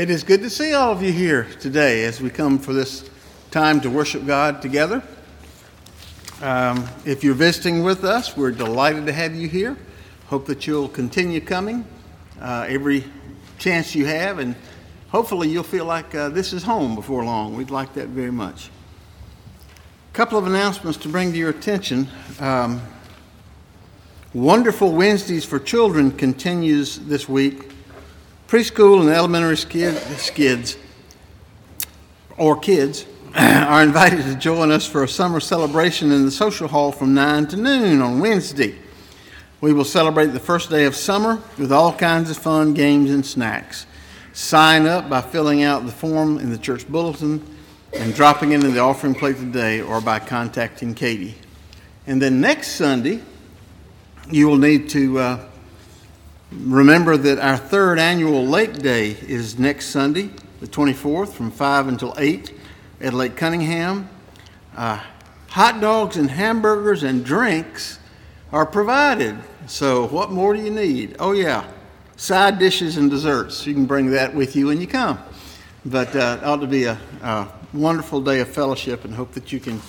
It is good to see all of you here today as we come for this time to worship God together. Um, if you're visiting with us, we're delighted to have you here. Hope that you'll continue coming uh, every chance you have, and hopefully you'll feel like uh, this is home before long. We'd like that very much. A couple of announcements to bring to your attention. Um, Wonderful Wednesdays for Children continues this week preschool and elementary skids or kids are invited to join us for a summer celebration in the social hall from 9 to noon on Wednesday. We will celebrate the first day of summer with all kinds of fun, games, and snacks. Sign up by filling out the form in the church bulletin and dropping it in the offering plate today or by contacting Katie. And then next Sunday, you will need to uh, Remember that our third annual Lake Day is next Sunday, the 24th, from 5 until 8 at Lake Cunningham. Uh, hot dogs and hamburgers and drinks are provided. So, what more do you need? Oh, yeah, side dishes and desserts. You can bring that with you when you come. But uh, it ought to be a, a wonderful day of fellowship and hope that you can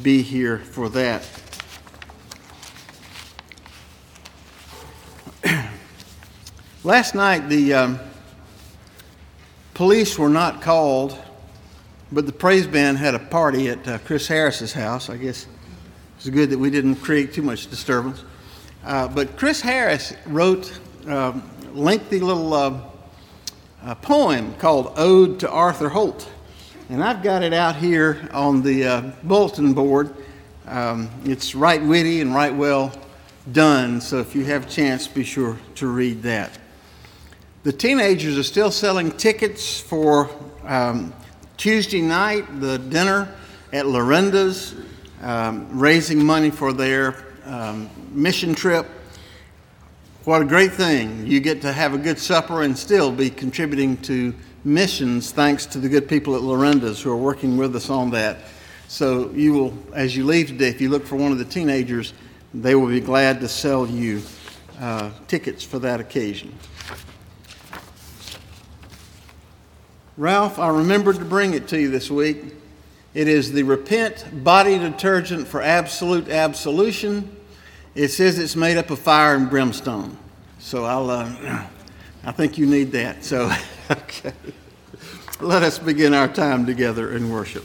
be here for that. Last night, the um, police were not called, but the praise band had a party at uh, Chris Harris's house. I guess it's good that we didn't create too much disturbance. Uh, but Chris Harris wrote a um, lengthy little uh, poem called Ode to Arthur Holt. And I've got it out here on the uh, bulletin board. Um, it's right witty and right well done, so if you have a chance, be sure to read that. The teenagers are still selling tickets for um, Tuesday night, the dinner at Lorinda's, um, raising money for their um, mission trip. What a great thing. You get to have a good supper and still be contributing to missions thanks to the good people at Lorinda's who are working with us on that. So you will, as you leave today, if you look for one of the teenagers, they will be glad to sell you uh, tickets for that occasion. Ralph, I remembered to bring it to you this week. It is the Repent body detergent for absolute absolution. It says it's made up of fire and brimstone. So I'll, uh, I think you need that. So, okay. Let us begin our time together in worship.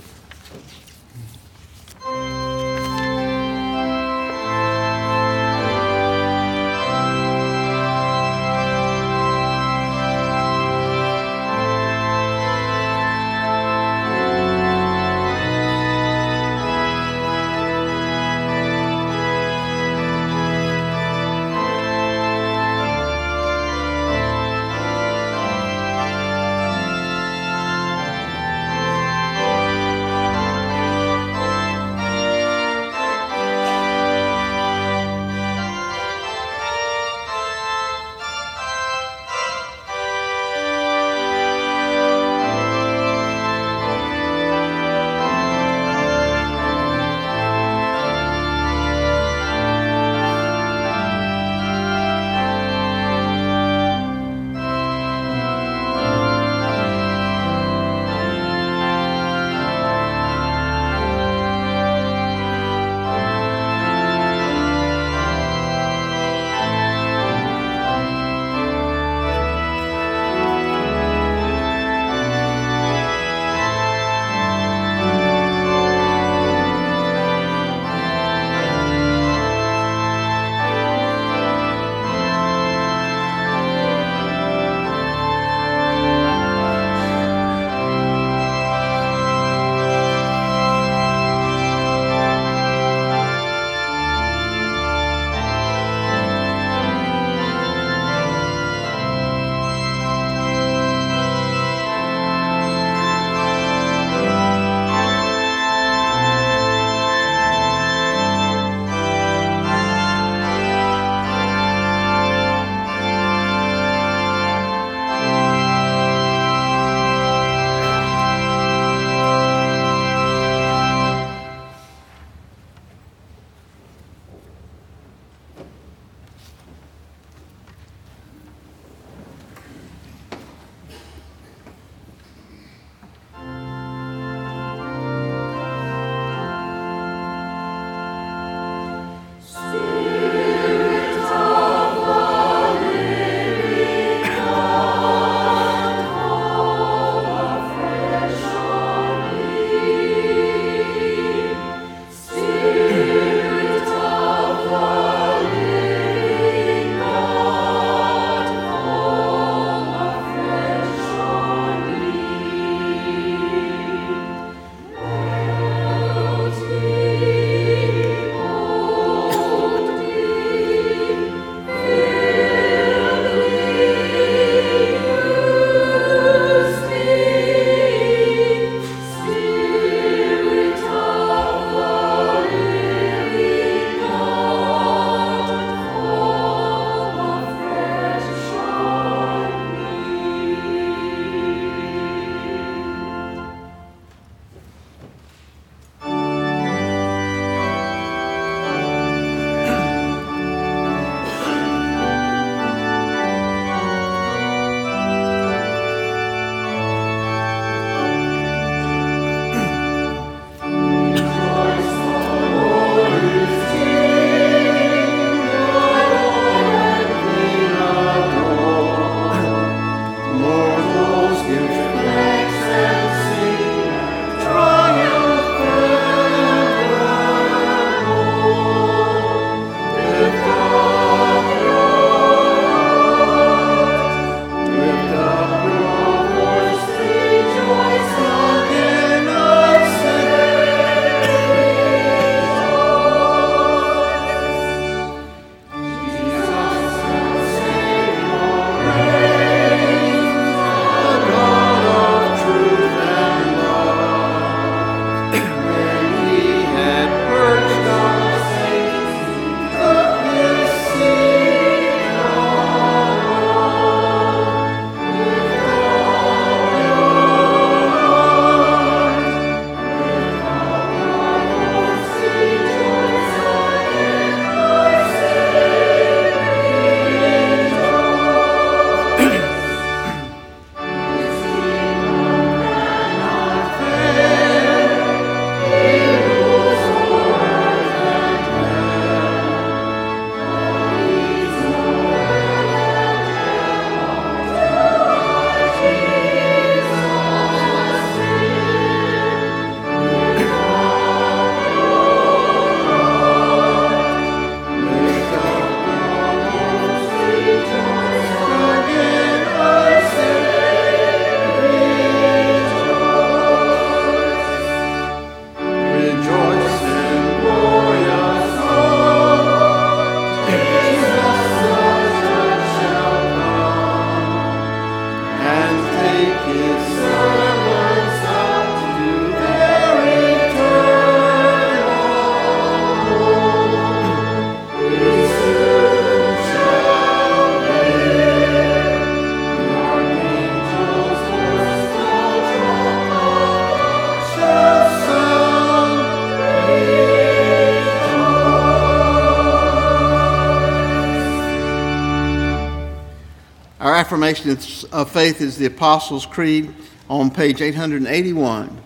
Affirmation of faith is the Apostles' Creed on page 881.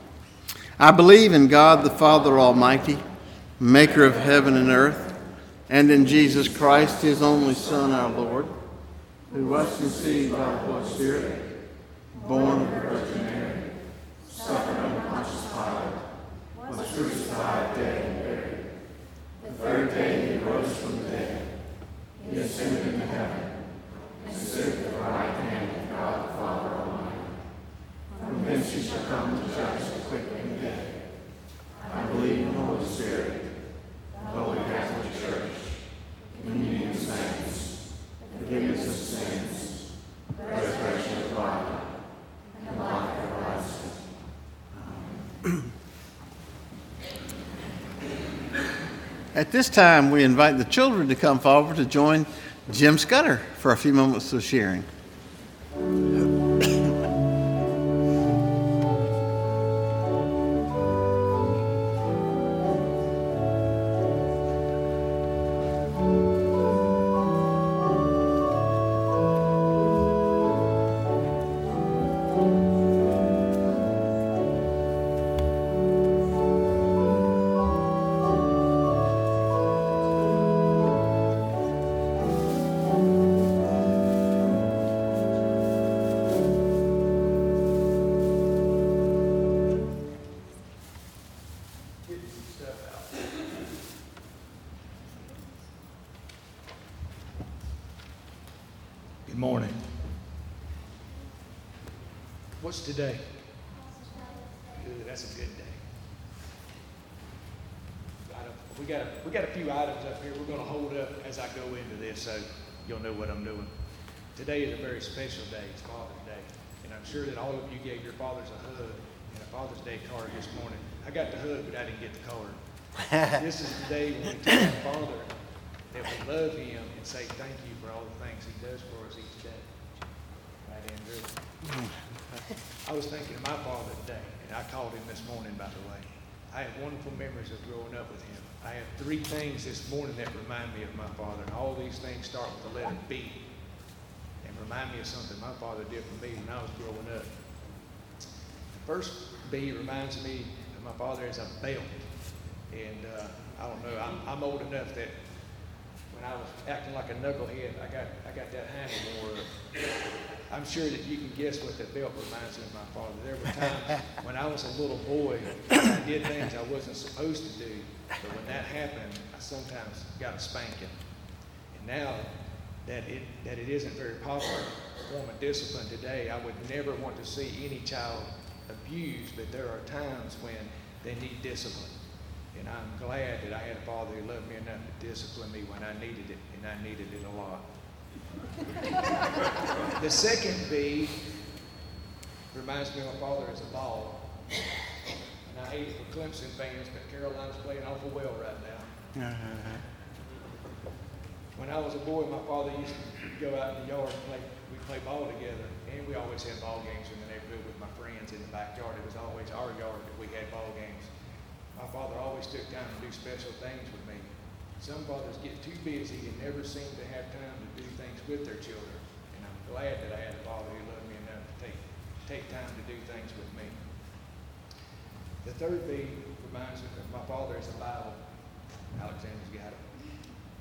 I believe in God the Father Almighty, maker of heaven and earth, and in Jesus Christ, his only Son, our Lord, who was conceived by the Holy Spirit, born of the Virgin Mary, suffered under Pontius Pilate, was crucified, dead, and buried. The third day he rose from the dead. He ascended into heaven and stood at the right hand of God the Father Almighty. Thence shall come to judge the quick and the dead. I believe in the Holy Spirit, the Holy Catholic Church, communion of saints, forgiveness of sins, resurrection of body, and life everlasting. At this time, we invite the children to come forward to join Jim Scudder for a few moments of sharing. What's today? Good, that's a good day. We got a, we got a few items up here we're going to hold up as I go into this so you'll know what I'm doing. Today is a very special day. It's Father's Day. And I'm sure that all of you gave your fathers a hug and a Father's Day card this morning. I got the hug, but I didn't get the card. this is the day when we tell our Father that we love Him and say thank you for all the things He does for us each day. Right, Andrew? I was thinking of my father today, and I called him this morning, by the way. I have wonderful memories of growing up with him. I have three things this morning that remind me of my father, and all these things start with the letter B and remind me of something my father did for me when I was growing up. The first B reminds me of my father as a belt. And uh, I don't know, I'm, I'm old enough that when I was acting like a knucklehead, I got, I got that handle more I'm sure that you can guess what that belt reminds me of my father. There were times when I was a little boy, I did things I wasn't supposed to do. But when that happened, I sometimes got a spanking. And now that it, that it isn't very popular form of discipline today, I would never want to see any child abused, but there are times when they need discipline. And I'm glad that I had a father who loved me enough to discipline me when I needed it, and I needed it a lot the second B reminds me of my father as a ball. And I hate it for Clemson fans, but Carolina's playing awful well right now. Uh-huh. When I was a boy, my father used to go out in the yard and play. We play ball together, and we always had ball games in the neighborhood with my friends in the backyard. It was always our yard that we had ball games. My father always took time to do special things with me. Some fathers get too busy and never seem to have time to do things with their children. And I'm glad that I had a father who loved me enough to take, take time to do things with me. The third thing reminds me of my father is the Bible. Alexander's got it.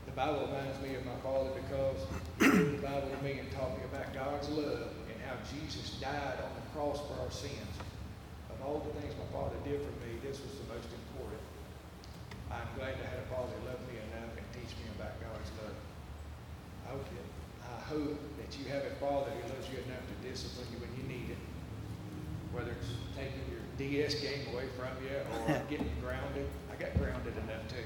The Bible reminds me of my father because the Bible to me and taught me about God's love and how Jesus died on the cross for our sins. Of all the things my father did for me, this was the most important. I'm glad to have a father who loved me enough and teach me about God's love. I hope that, I hope that you have a father who loves you enough to discipline you when you need it, whether it's taking your DS game away from you or getting grounded. I got grounded enough too.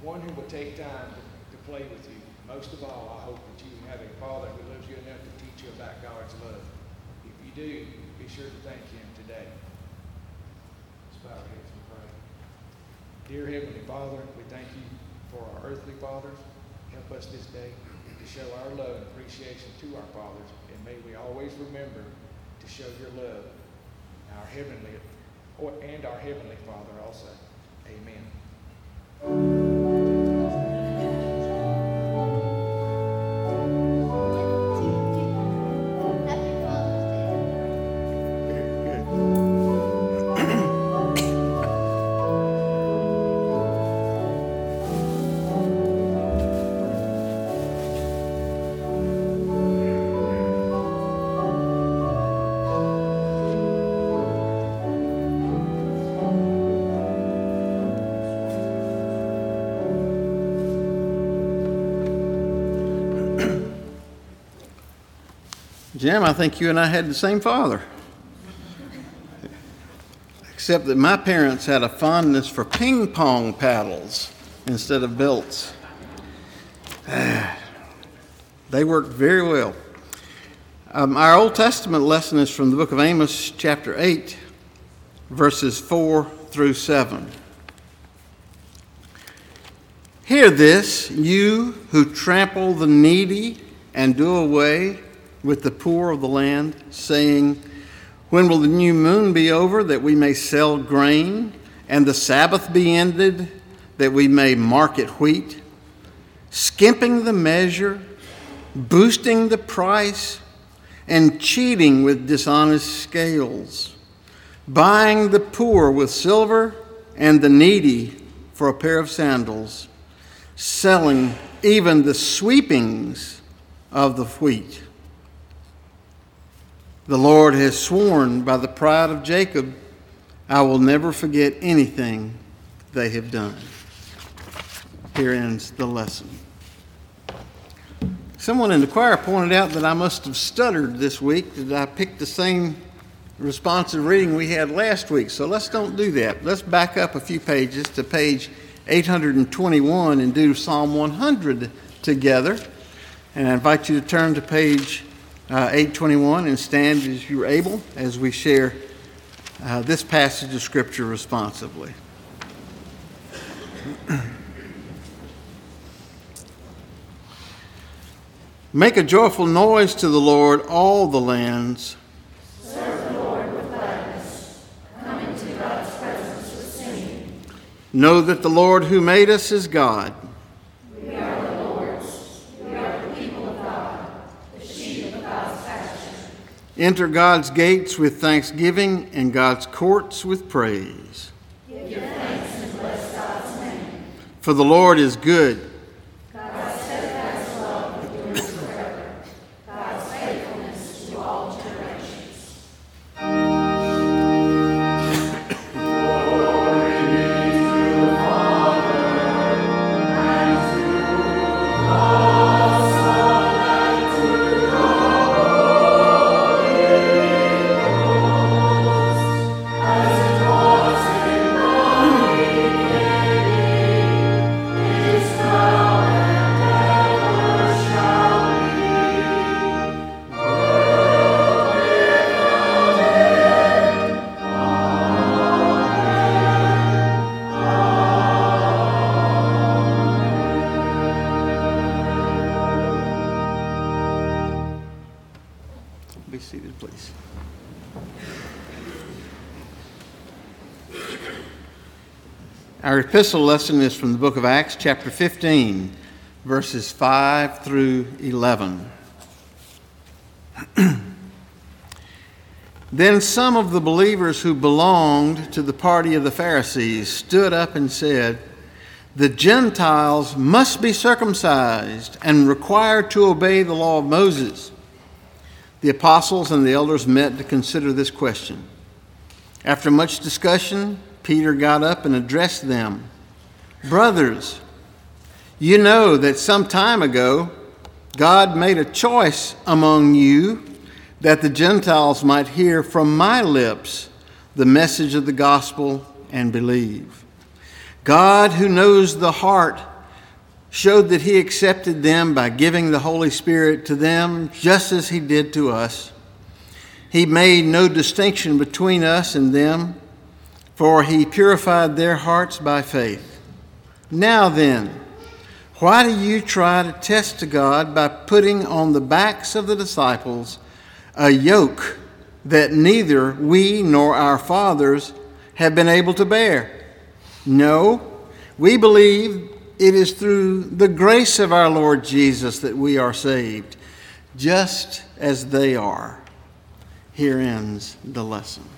One who will take time to, to play with you. Most of all, I hope that you have a father who loves you enough to teach you about God's love. If you do, be sure to thank him today. Let's bow our heads. Dear Heavenly Father, we thank you for our earthly fathers. Help us this day to show our love and appreciation to our fathers, and may we always remember to show your love, our heavenly, oh, and our heavenly Father also. Amen. Jim, I think you and I had the same father. Except that my parents had a fondness for ping pong paddles instead of belts. They worked very well. Um, our Old Testament lesson is from the book of Amos, chapter 8, verses 4 through 7. Hear this, you who trample the needy and do away with the poor of the land, saying, When will the new moon be over that we may sell grain, and the Sabbath be ended that we may market wheat? Skimping the measure, boosting the price, and cheating with dishonest scales, buying the poor with silver and the needy for a pair of sandals, selling even the sweepings of the wheat. The Lord has sworn by the pride of Jacob, I will never forget anything they have done. Here ends the lesson. Someone in the choir pointed out that I must have stuttered this week, that I picked the same responsive reading we had last week. So let's don't do that. Let's back up a few pages to page 821 and do Psalm 100 together. And I invite you to turn to page uh, 821 and stand as you're able as we share uh, this passage of Scripture responsibly. Make a joyful noise to the Lord, all the lands. Serve the Lord with gladness. Come into God's presence with singing. Know that the Lord who made us is God. We are the Lord's. We are the people of God, the sheep of God's pasture. Enter God's gates with thanksgiving and God's courts with praise. For the Lord is good. Epistle lesson is from the book of Acts, chapter 15, verses 5 through 11. then some of the believers who belonged to the party of the Pharisees stood up and said, The Gentiles must be circumcised and required to obey the law of Moses. The apostles and the elders met to consider this question. After much discussion, Peter got up and addressed them Brothers, you know that some time ago God made a choice among you that the Gentiles might hear from my lips the message of the gospel and believe. God, who knows the heart, showed that he accepted them by giving the Holy Spirit to them just as he did to us. He made no distinction between us and them, for he purified their hearts by faith. Now then, why do you try to test God by putting on the backs of the disciples a yoke that neither we nor our fathers have been able to bear? No, we believe it is through the grace of our Lord Jesus that we are saved, just as they are. Here ends the lesson.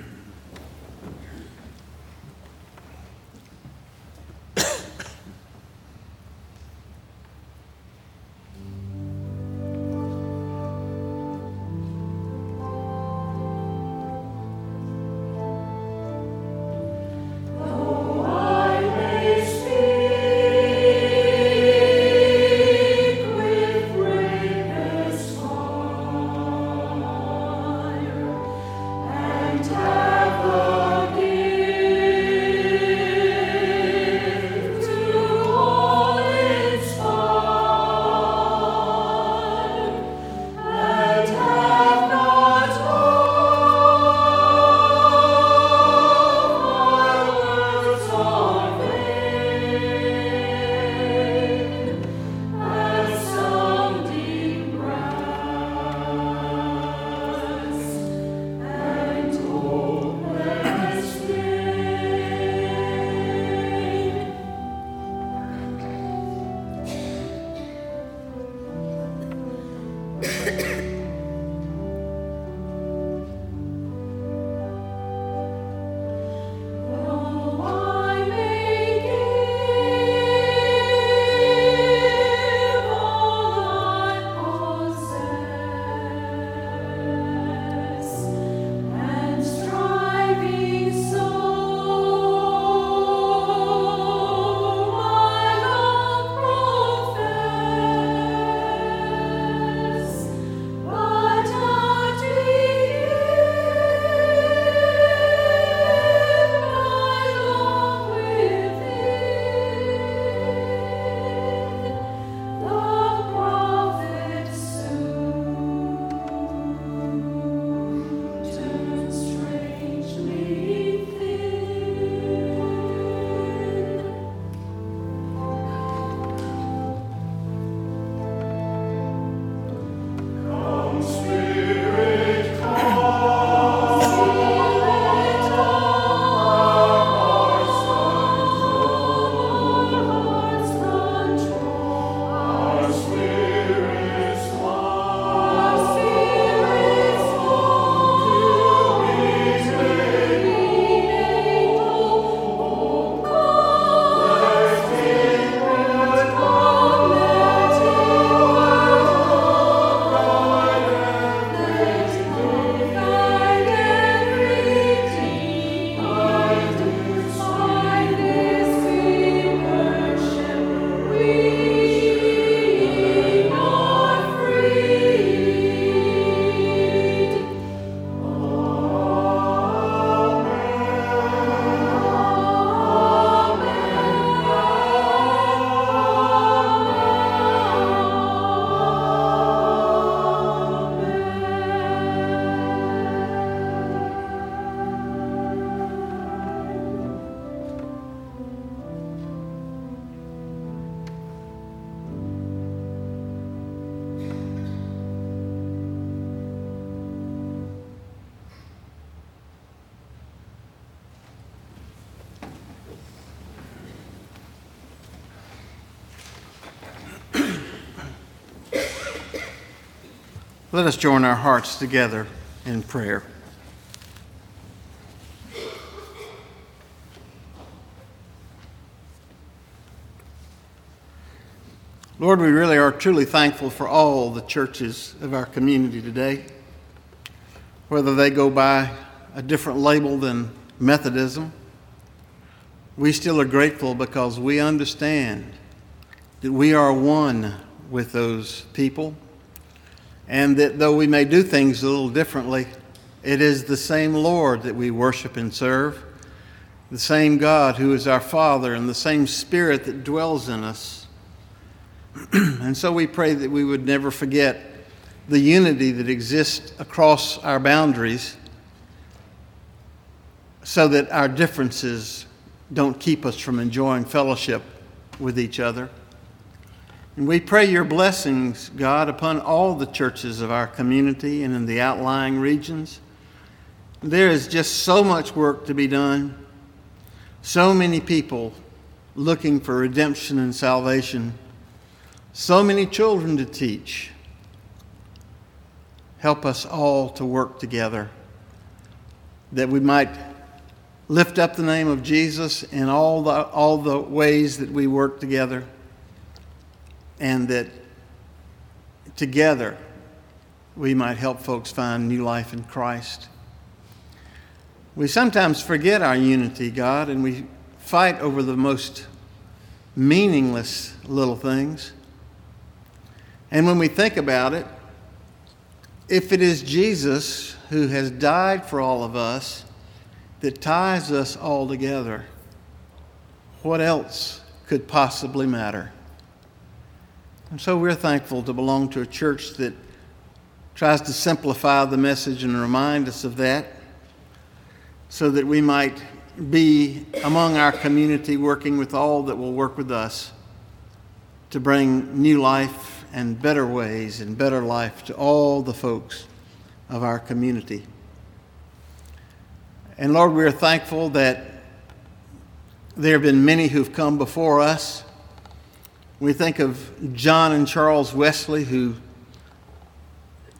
Let us join our hearts together in prayer. Lord, we really are truly thankful for all the churches of our community today, whether they go by a different label than Methodism. We still are grateful because we understand that we are one with those people and that though we may do things a little differently, it is the same Lord that we worship and serve, the same God who is our Father, and the same Spirit that dwells in us. and so we pray that we would never forget the unity that exists across our boundaries so that our differences don't keep us from enjoying fellowship with each other. And we pray your blessings, God, upon all the churches of our community and in the outlying regions. There is just so much work to be done, so many people looking for redemption and salvation, so many children to teach. Help us all to work together that we might lift up the name of Jesus in all the, all the ways that we work together and that together we might help folks find new life in Christ. We sometimes forget our unity, God, and we fight over the most meaningless little things. And when we think about it, if it is Jesus who has died for all of us that ties us all together, what else could possibly matter? And so we're thankful to belong to a church that tries to simplify the message and remind us of that so that we might be among our community working with all that will work with us to bring new life and better ways and better life to all the folks of our community. And Lord, we're thankful that there have been many who've come before us we think of John and Charles Wesley, who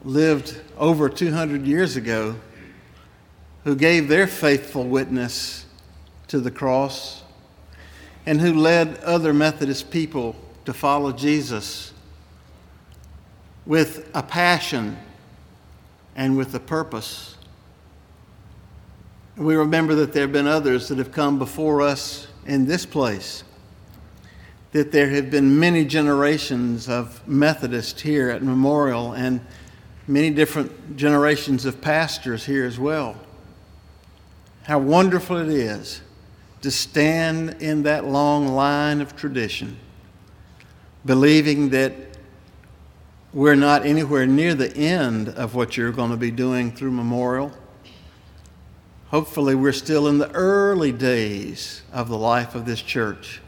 lived over 200 years ago who gave their faithful witness to the cross and who led other Methodist people to follow Jesus with a passion and with a purpose. We remember that there have been others that have come before us in this place, that there have been many generations of Methodists here at Memorial and many different generations of pastors here as well. How wonderful it is to stand in that long line of tradition, believing that we're not anywhere near the end of what you're going to be doing through Memorial. Hopefully, we're still in the early days of the life of this church.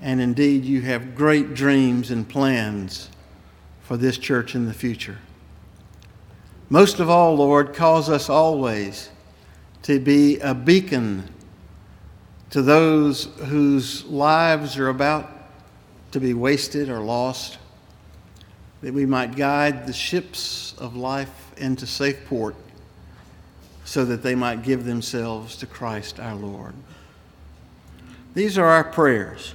And indeed, you have great dreams and plans for this church in the future. Most of all, Lord, cause us always to be a beacon to those whose lives are about to be wasted or lost, that we might guide the ships of life into safe port so that they might give themselves to Christ our Lord. These are our prayers.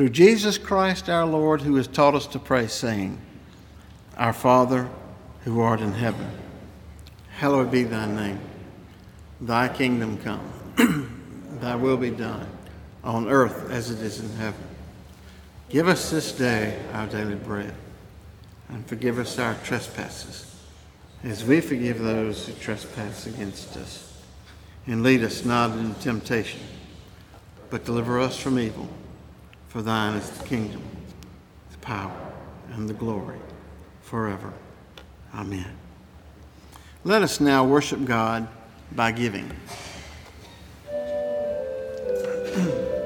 Through Jesus Christ our Lord, who has taught us to pray, saying, Our Father, who art in heaven, hallowed be thy name. Thy kingdom come, thy will be done, on earth as it is in heaven. Give us this day our daily bread, and forgive us our trespasses, as we forgive those who trespass against us. And lead us not into temptation, but deliver us from evil. For thine is the kingdom, the power, and the glory forever. Amen. Let us now worship God by giving.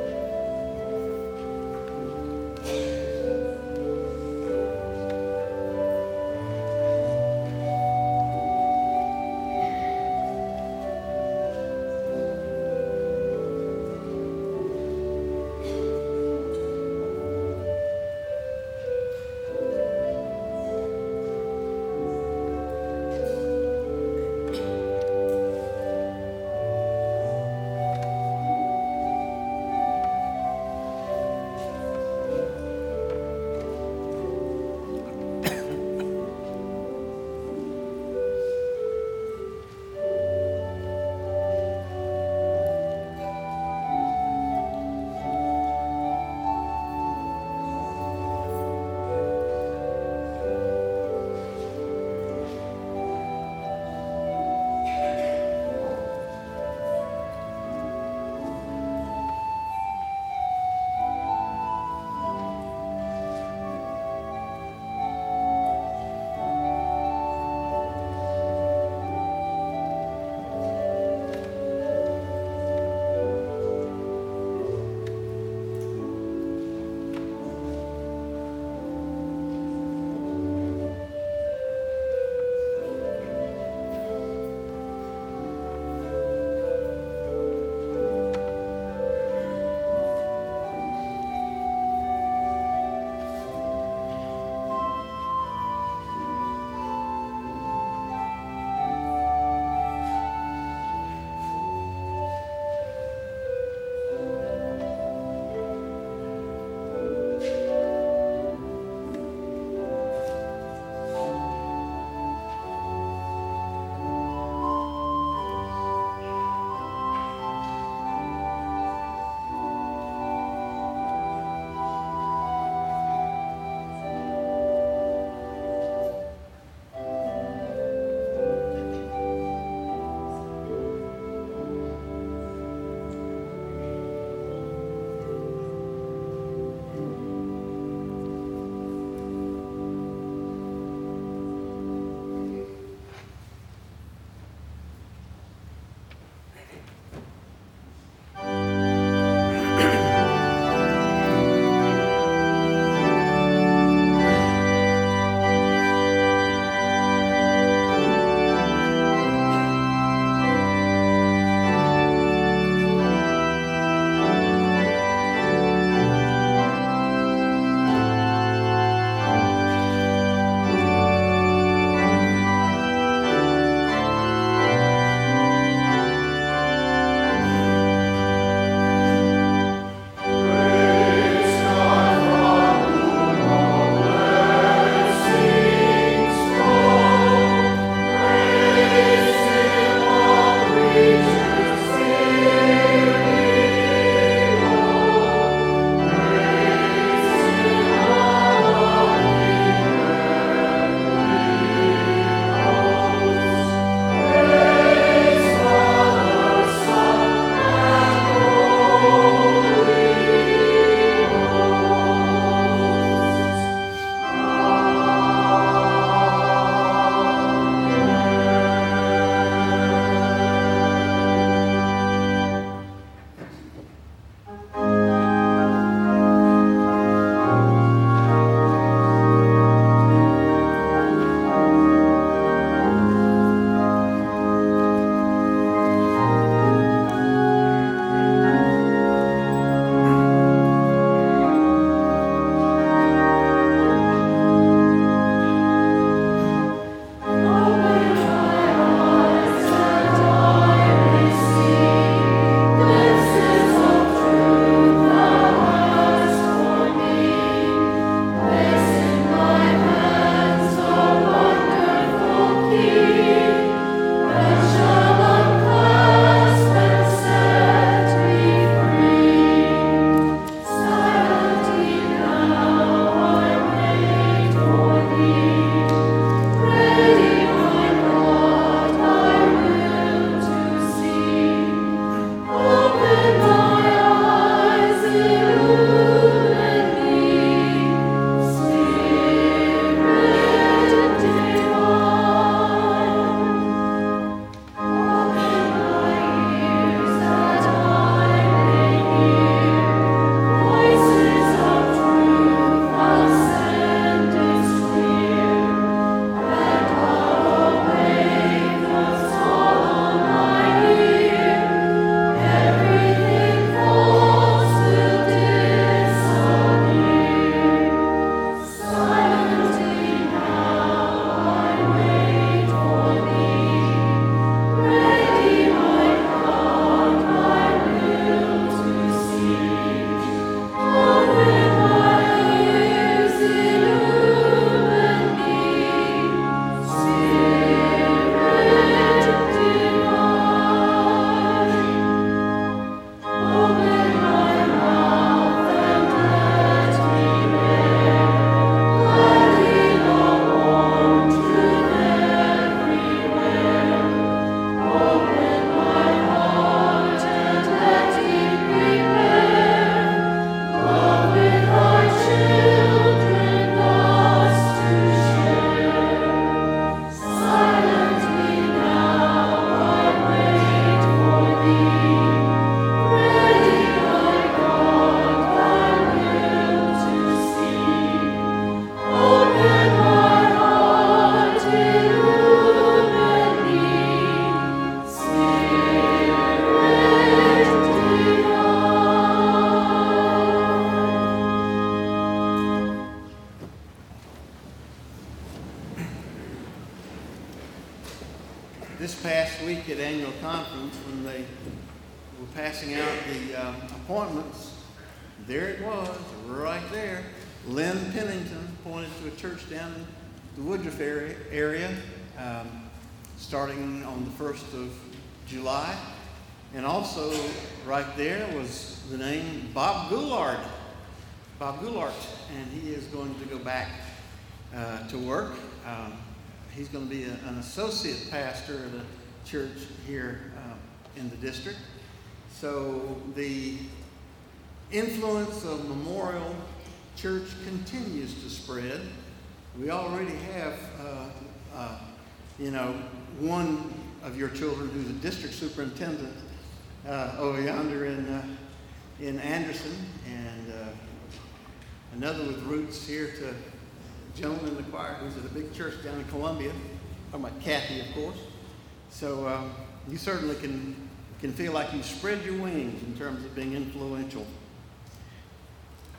you certainly can, can feel like you've spread your wings in terms of being influential.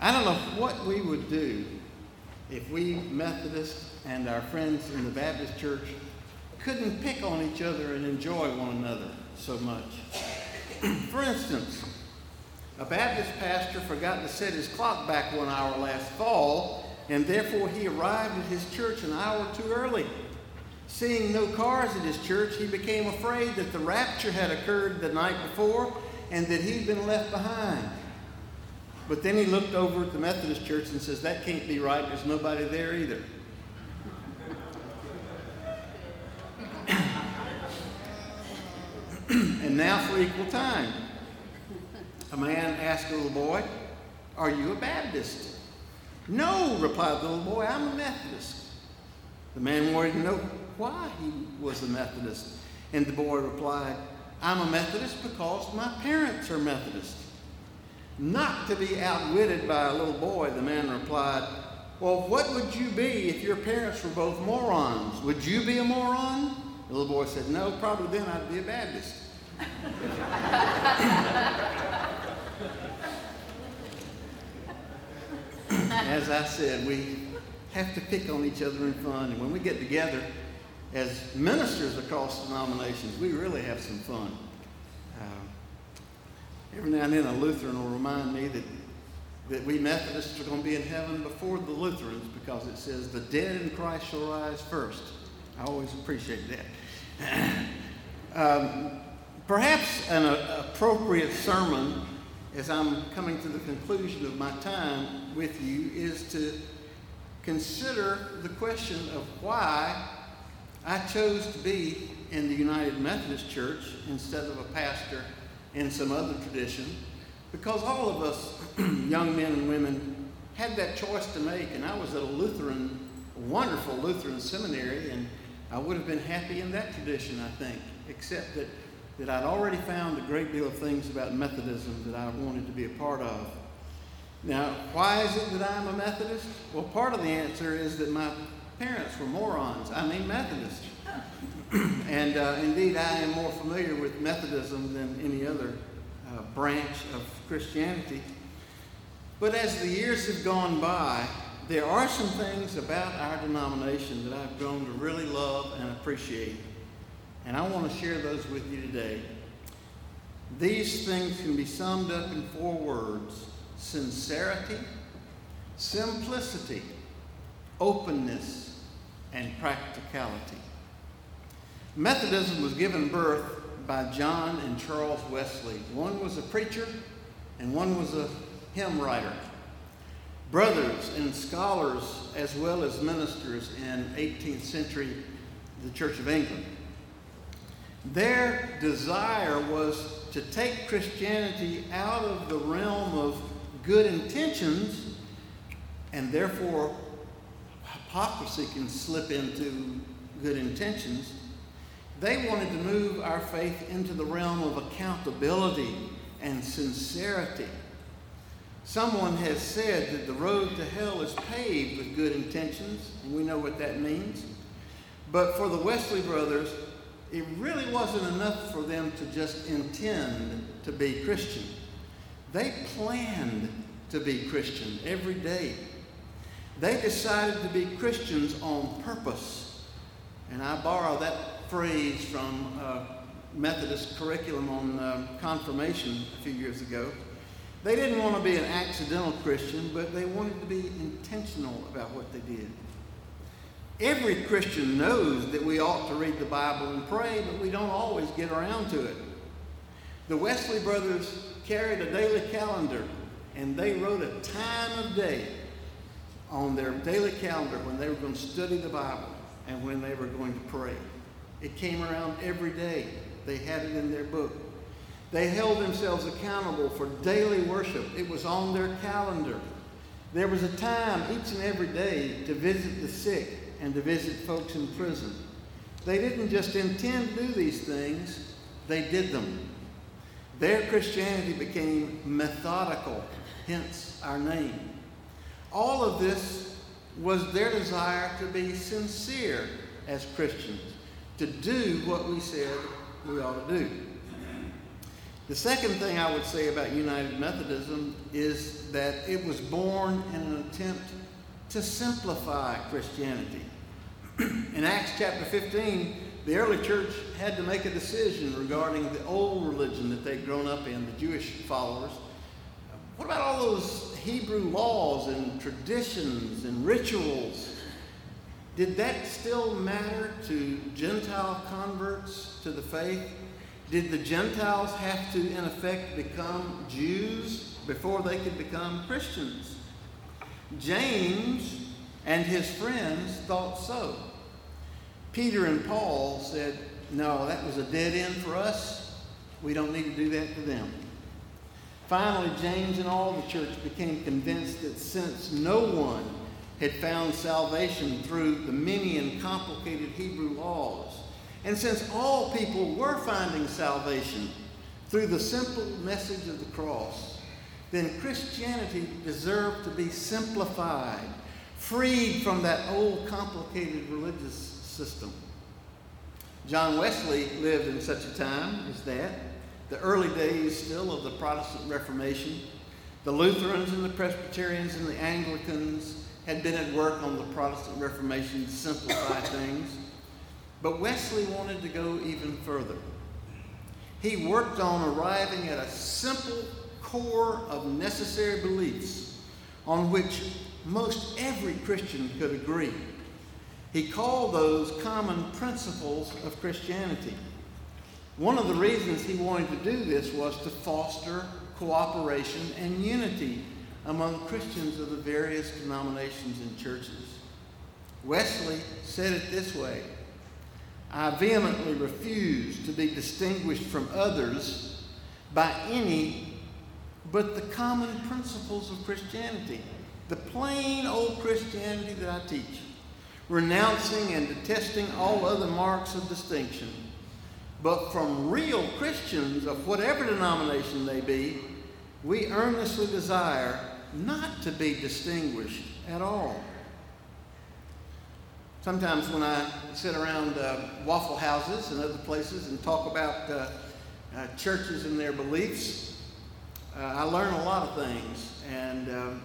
I don't know what we would do if we Methodists and our friends in the Baptist church couldn't pick on each other and enjoy one another so much. For instance, a Baptist pastor forgot to set his clock back one hour last fall and therefore he arrived at his church an hour too early. Seeing no cars at his church, he became afraid that the rapture had occurred the night before and that he'd been left behind. But then he looked over at the Methodist church and says, That can't be right. There's nobody there either. and now for equal time. A man asked a little boy, Are you a Baptist? No, replied the little boy, I'm a Methodist. The man wanted to know why he was a Methodist. And the boy replied, I'm a Methodist because my parents are Methodist. Not to be outwitted by a little boy, the man replied, Well, what would you be if your parents were both morons? Would you be a moron? The little boy said, No, probably then I'd be a Baptist. as I said, we have to pick on each other in fun. And when we get together as ministers across denominations, we really have some fun. Uh, every now and then, a Lutheran will remind me that, that we Methodists are going to be in heaven before the Lutherans because it says, the dead in Christ shall rise first. I always appreciate that. um, perhaps an uh, appropriate sermon as I'm coming to the conclusion of my time with you is to consider the question of why I chose to be in the United Methodist Church instead of a pastor in some other tradition, because all of us, young men and women, had that choice to make, and I was at a Lutheran, wonderful Lutheran seminary, and I would have been happy in that tradition, I think, except that that I'd already found a great deal of things about Methodism that I wanted to be a part of. Now, why is it that I'm a Methodist? Well, part of the answer is that my parents were morons. I mean, Methodists. and uh, indeed, I am more familiar with Methodism than any other uh, branch of Christianity. But as the years have gone by, there are some things about our denomination that I've grown to really love and appreciate. And I want to share those with you today. These things can be summed up in four words sincerity, simplicity, openness, and practicality. Methodism was given birth by John and Charles Wesley. One was a preacher, and one was a hymn writer. Brothers and scholars, as well as ministers in 18th century, the Church of England. Their desire was to take Christianity out of the realm of good intentions, and therefore hypocrisy can slip into good intentions. They wanted to move our faith into the realm of accountability and sincerity. Someone has said that the road to hell is paved with good intentions, and we know what that means. But for the Wesley brothers, it really wasn't enough for them to just intend to be Christian. They planned to be Christian every day. They decided to be Christians on purpose. And I borrow that phrase from uh, Methodist curriculum on um, confirmation a few years ago. They didn't want to be an accidental Christian, but they wanted to be intentional about what they did. Every Christian knows that we ought to read the Bible and pray, but we don't always get around to it. The Wesley brothers carried a daily calendar, and they wrote a time of day on their daily calendar when they were going to study the Bible and when they were going to pray. It came around every day. They had it in their book. They held themselves accountable for daily worship. It was on their calendar. There was a time each and every day to visit the sick and to visit folks in prison. They didn't just intend to do these things, they did them. Their Christianity became methodical, hence our name. All of this was their desire to be sincere as Christians, to do what we said we ought to do. The second thing I would say about United Methodism is that it was born in an attempt to simplify Christianity. in Acts chapter 15, the early church had to make a decision regarding the old religion that they'd grown up in, the Jewish followers. What about all those Hebrew laws and traditions and rituals? Did that still matter to Gentile converts to the faith? Did the Gentiles have to, in effect, become Jews before they could become Christians? James and his friends thought so. Peter and Paul said, No, that was a dead end for us. We don't need to do that to them. Finally, James and all the church became convinced that since no one had found salvation through the many and complicated Hebrew laws, and since all people were finding salvation through the simple message of the cross, then Christianity deserved to be simplified, freed from that old complicated religious system. John Wesley lived in such a time as that, the early days still of the Protestant Reformation. The Lutherans and the Presbyterians and the Anglicans had been at work on the Protestant Reformation to simplify things. But Wesley wanted to go even further. He worked on arriving at a simple core of necessary beliefs on which most every Christian could agree. He called those common principles of Christianity. One of the reasons he wanted to do this was to foster cooperation and unity among Christians of the various denominations and churches. Wesley said it this way I vehemently refuse to be distinguished from others by any but the common principles of Christianity, the plain old Christianity that I teach, renouncing and detesting all other marks of distinction. But from real Christians of whatever denomination they be, we earnestly desire not to be distinguished at all. Sometimes when I sit around uh, waffle houses and other places and talk about uh, uh, churches and their beliefs, uh, I learn a lot of things and um,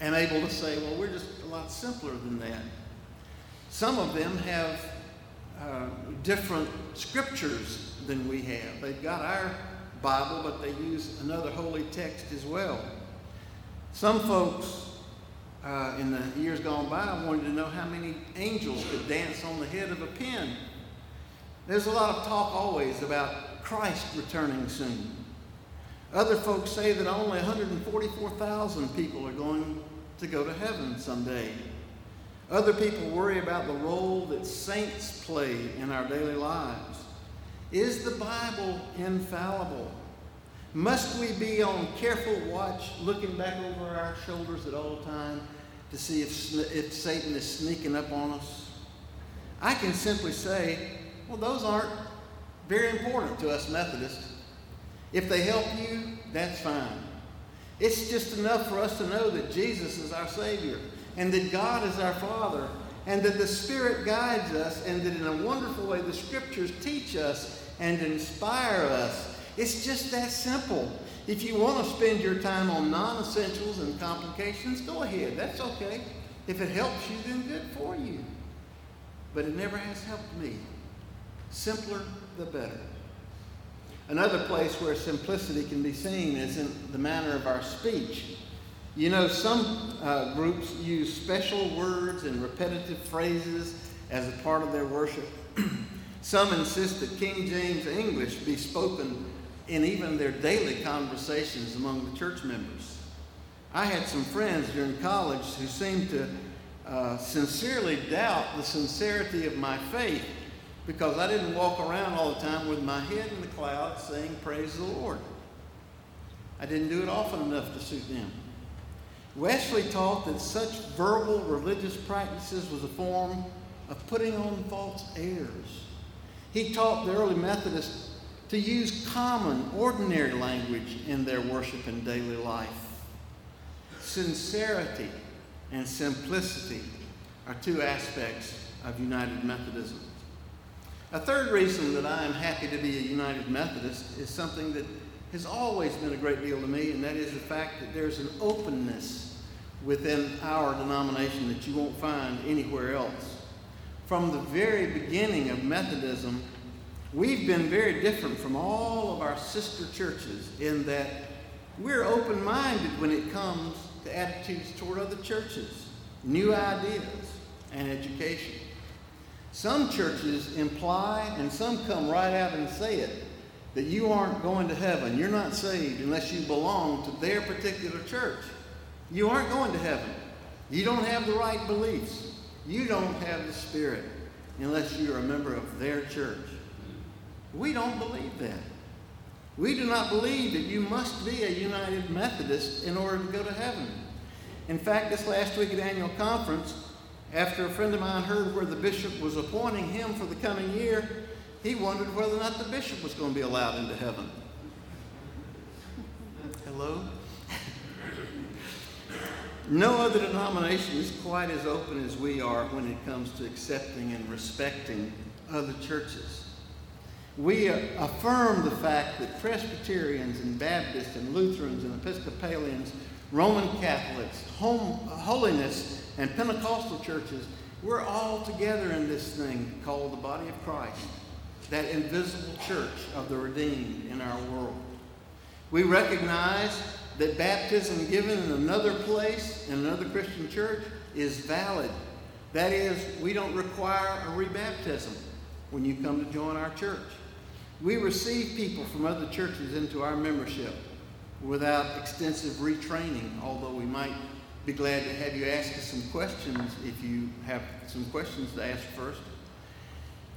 am able to say, well, we're just a lot simpler than that. Some of them have uh, different scriptures than we have. They've got our Bible, but they use another holy text as well. Some folks uh, in the years gone by, wanted to know how many angels could dance on the head of a pin. There's a lot of talk always about Christ returning soon. Other folks say that only 144,000 people are going to go to heaven someday. Other people worry about the role that saints play in our daily lives. Is the Bible infallible? Must we be on careful watch, looking back over our shoulders at all times to see if, if Satan is sneaking up on us? I can simply say, well, those aren't very important to us Methodists. If they help you, that's fine. It's just enough for us to know that Jesus is our Savior and that God is our Father and that the Spirit guides us and that in a wonderful way the Scriptures teach us and inspire us. It's just that simple. If you want to spend your time on non essentials and complications, go ahead. That's okay. If it helps you, then good for you. But it never has helped me. Simpler, the better. Another place where simplicity can be seen is in the manner of our speech. You know, some uh, groups use special words and repetitive phrases as a part of their worship. some insist that King James English be spoken in even their daily conversations among the church members. I had some friends during college who seemed to uh, sincerely doubt the sincerity of my faith because I didn't walk around all the time with my head in the clouds saying, Praise the Lord. I didn't do it often enough to suit them. Wesley taught that such verbal religious practices was a form of putting on false airs. He taught the early Methodists to use common, ordinary language in their worship and daily life. Sincerity and simplicity are two aspects of United Methodism. A third reason that I am happy to be a United Methodist is something that has always been a great deal to me, and that is the fact that there's an openness within our denomination that you won't find anywhere else. From the very beginning of Methodism, we've been very different from all of our sister churches in that we're open minded when it comes to attitudes toward other churches, new ideas, and education. Some churches imply, and some come right out and say it, that you aren't going to heaven. You're not saved unless you belong to their particular church. You aren't going to heaven. You don't have the right beliefs. You don't have the Spirit unless you're a member of their church. We don't believe that. We do not believe that you must be a United Methodist in order to go to heaven. In fact, this last week at annual conference, after a friend of mine heard where the bishop was appointing him for the coming year, he wondered whether or not the bishop was going to be allowed into heaven. Hello? No other denomination is quite as open as we are when it comes to accepting and respecting other churches. We uh, affirm the fact that Presbyterians and Baptists and Lutherans and Episcopalians, Roman Catholics, home, holiness, and Pentecostal churches, we're all together in this thing called the body of Christ, that invisible church of the redeemed in our world. We recognize that baptism given in another place, in another Christian church, is valid. That is, we don't require a rebaptism when you come to join our church. We receive people from other churches into our membership without extensive retraining, although we might be glad to have you ask us some questions if you have some questions to ask first.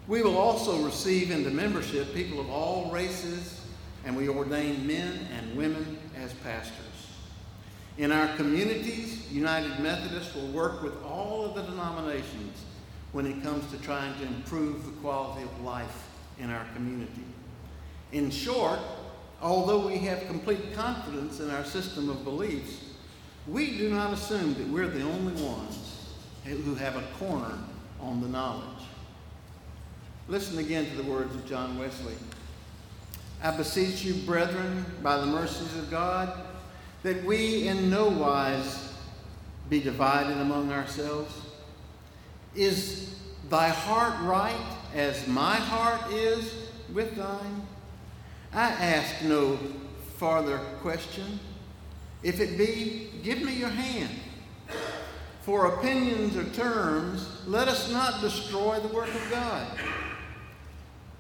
We will also receive into membership people of all races, and we ordain men and women as pastors. In our communities, United Methodists will work with all of the denominations when it comes to trying to improve the quality of life in our community. In short, although we have complete confidence in our system of beliefs, we do not assume that we're the only ones who have a corner on the knowledge. Listen again to the words of John Wesley. I beseech you, brethren, by the mercies of God, that we in no wise be divided among ourselves. Is thy heart right as my heart is with thine? I ask no farther question. If it be, give me your hand. For opinions or terms, let us not destroy the work of God.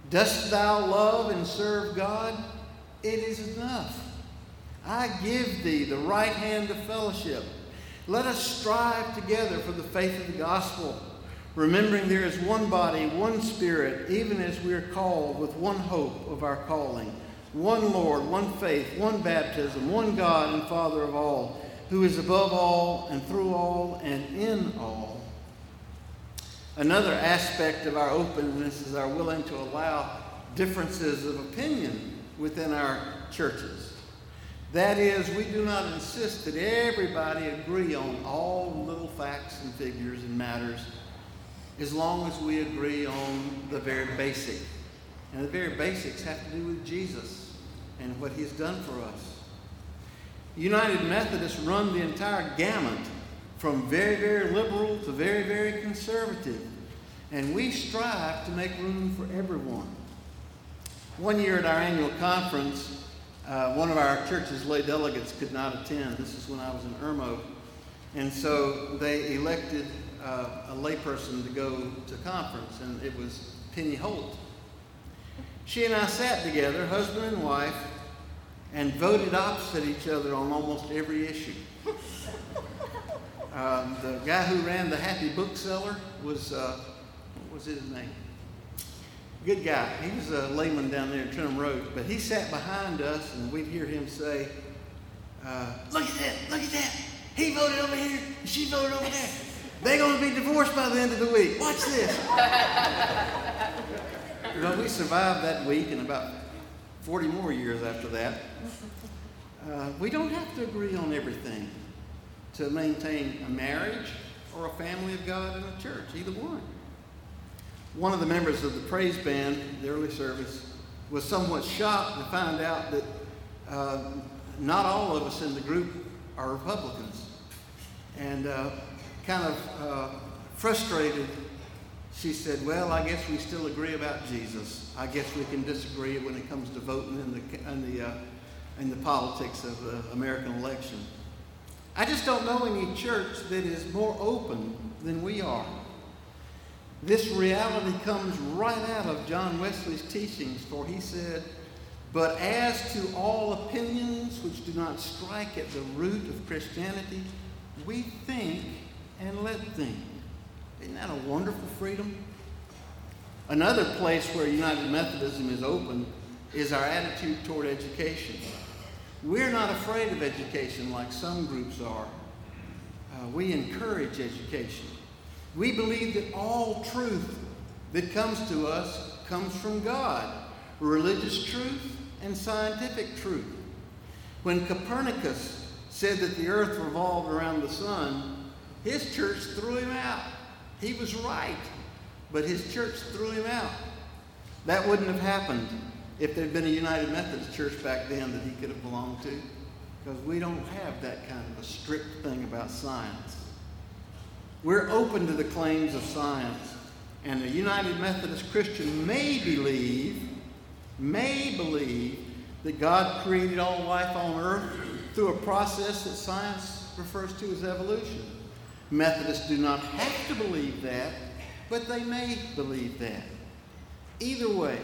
Dost thou love and serve God? It is enough. I give thee the right hand of fellowship. Let us strive together for the faith of the gospel, remembering there is one body, one spirit, even as we are called with one hope of our calling one Lord, one faith, one baptism, one God and Father of all, who is above all and through all and in all. Another aspect of our openness is our willing to allow differences of opinion within our churches. That is, we do not insist that everybody agree on all little facts and figures and matters as long as we agree on the very basic. And the very basics have to do with Jesus and what he's done for us. United Methodists run the entire gamut from very, very liberal to very, very conservative. and we strive to make room for everyone. One year at our annual conference, uh, one of our church's lay delegates could not attend. This is when I was in Irmo. And so they elected uh, a layperson to go to conference, and it was Penny Holt. She and I sat together, husband and wife, and voted opposite each other on almost every issue. Um, the guy who ran the Happy Bookseller was, uh, what was his name? Good guy. He was a layman down there in Trenton Road, but he sat behind us and we'd hear him say, uh, Look at that, look at that. He voted over here, and she voted over there. They're going to be divorced by the end of the week. Watch this. we survived that week and about 40 more years after that. Uh, we don't have to agree on everything to maintain a marriage or a family of God in a church, either one. One of the members of the praise band, the early service, was somewhat shocked to find out that uh, not all of us in the group are Republicans. And uh, kind of uh, frustrated, she said, Well, I guess we still agree about Jesus. I guess we can disagree when it comes to voting in the, in the, uh, in the politics of the American election. I just don't know any church that is more open than we are. This reality comes right out of John Wesley's teachings, for he said, But as to all opinions which do not strike at the root of Christianity, we think and let think. Isn't that a wonderful freedom? Another place where United Methodism is open is our attitude toward education. We're not afraid of education like some groups are. Uh, we encourage education. We believe that all truth that comes to us comes from God religious truth and scientific truth. When Copernicus said that the earth revolved around the sun, his church threw him out. He was right, but his church threw him out. That wouldn't have happened if there'd been a United Methodist church back then that he could have belonged to, because we don't have that kind of a strict thing about science. We're open to the claims of science, and a United Methodist Christian may believe, may believe that God created all life on earth through a process that science refers to as evolution. Methodists do not have to believe that, but they may believe that. Either way,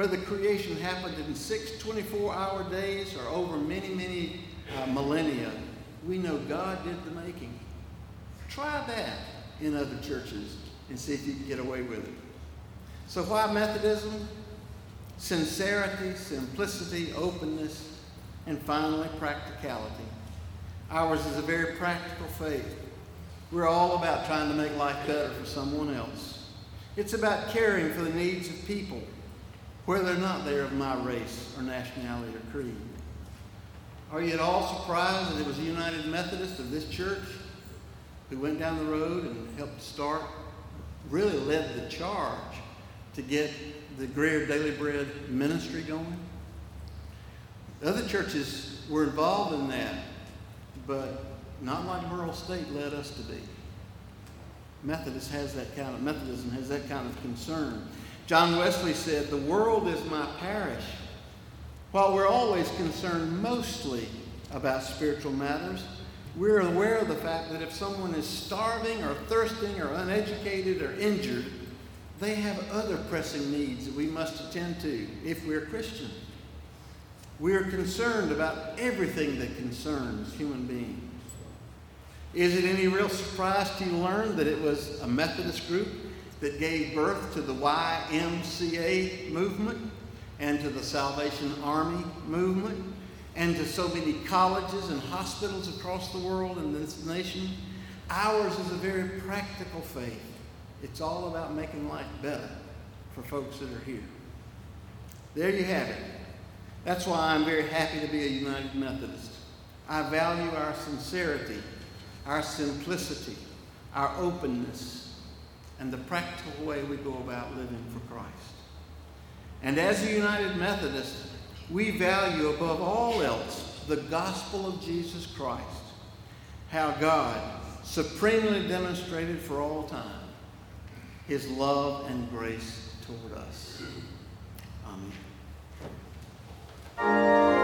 whether creation happened in six 24 hour days or over many, many uh, millennia, we know God did the making. Try that in other churches and see if you can get away with it. So, why Methodism? Sincerity, simplicity, openness, and finally, practicality. Ours is a very practical faith. We're all about trying to make life better for someone else. It's about caring for the needs of people whether or not they're of my race or nationality or creed. Are you at all surprised that it was a United Methodist of this church who went down the road and helped start, really led the charge to get the Greer Daily Bread ministry going? Other churches were involved in that, but not like Burrell State led us to be. Methodist has that kind of Methodism has that kind of concern. John Wesley said, The world is my parish. While we're always concerned mostly about spiritual matters, we're aware of the fact that if someone is starving or thirsting or uneducated or injured, they have other pressing needs that we must attend to if we're Christian. We are concerned about everything that concerns human beings. Is it any real surprise to you learn that it was a Methodist group that gave birth to the YMCA movement and to the Salvation Army movement and to so many colleges and hospitals across the world and this nation. Ours is a very practical faith. It's all about making life better for folks that are here. There you have it. That's why I'm very happy to be a United Methodist. I value our sincerity, our simplicity, our openness, and the practical way we go about living for Christ. And as a United Methodist, we value above all else the gospel of Jesus Christ, how God supremely demonstrated for all time his love and grace toward us. Amen.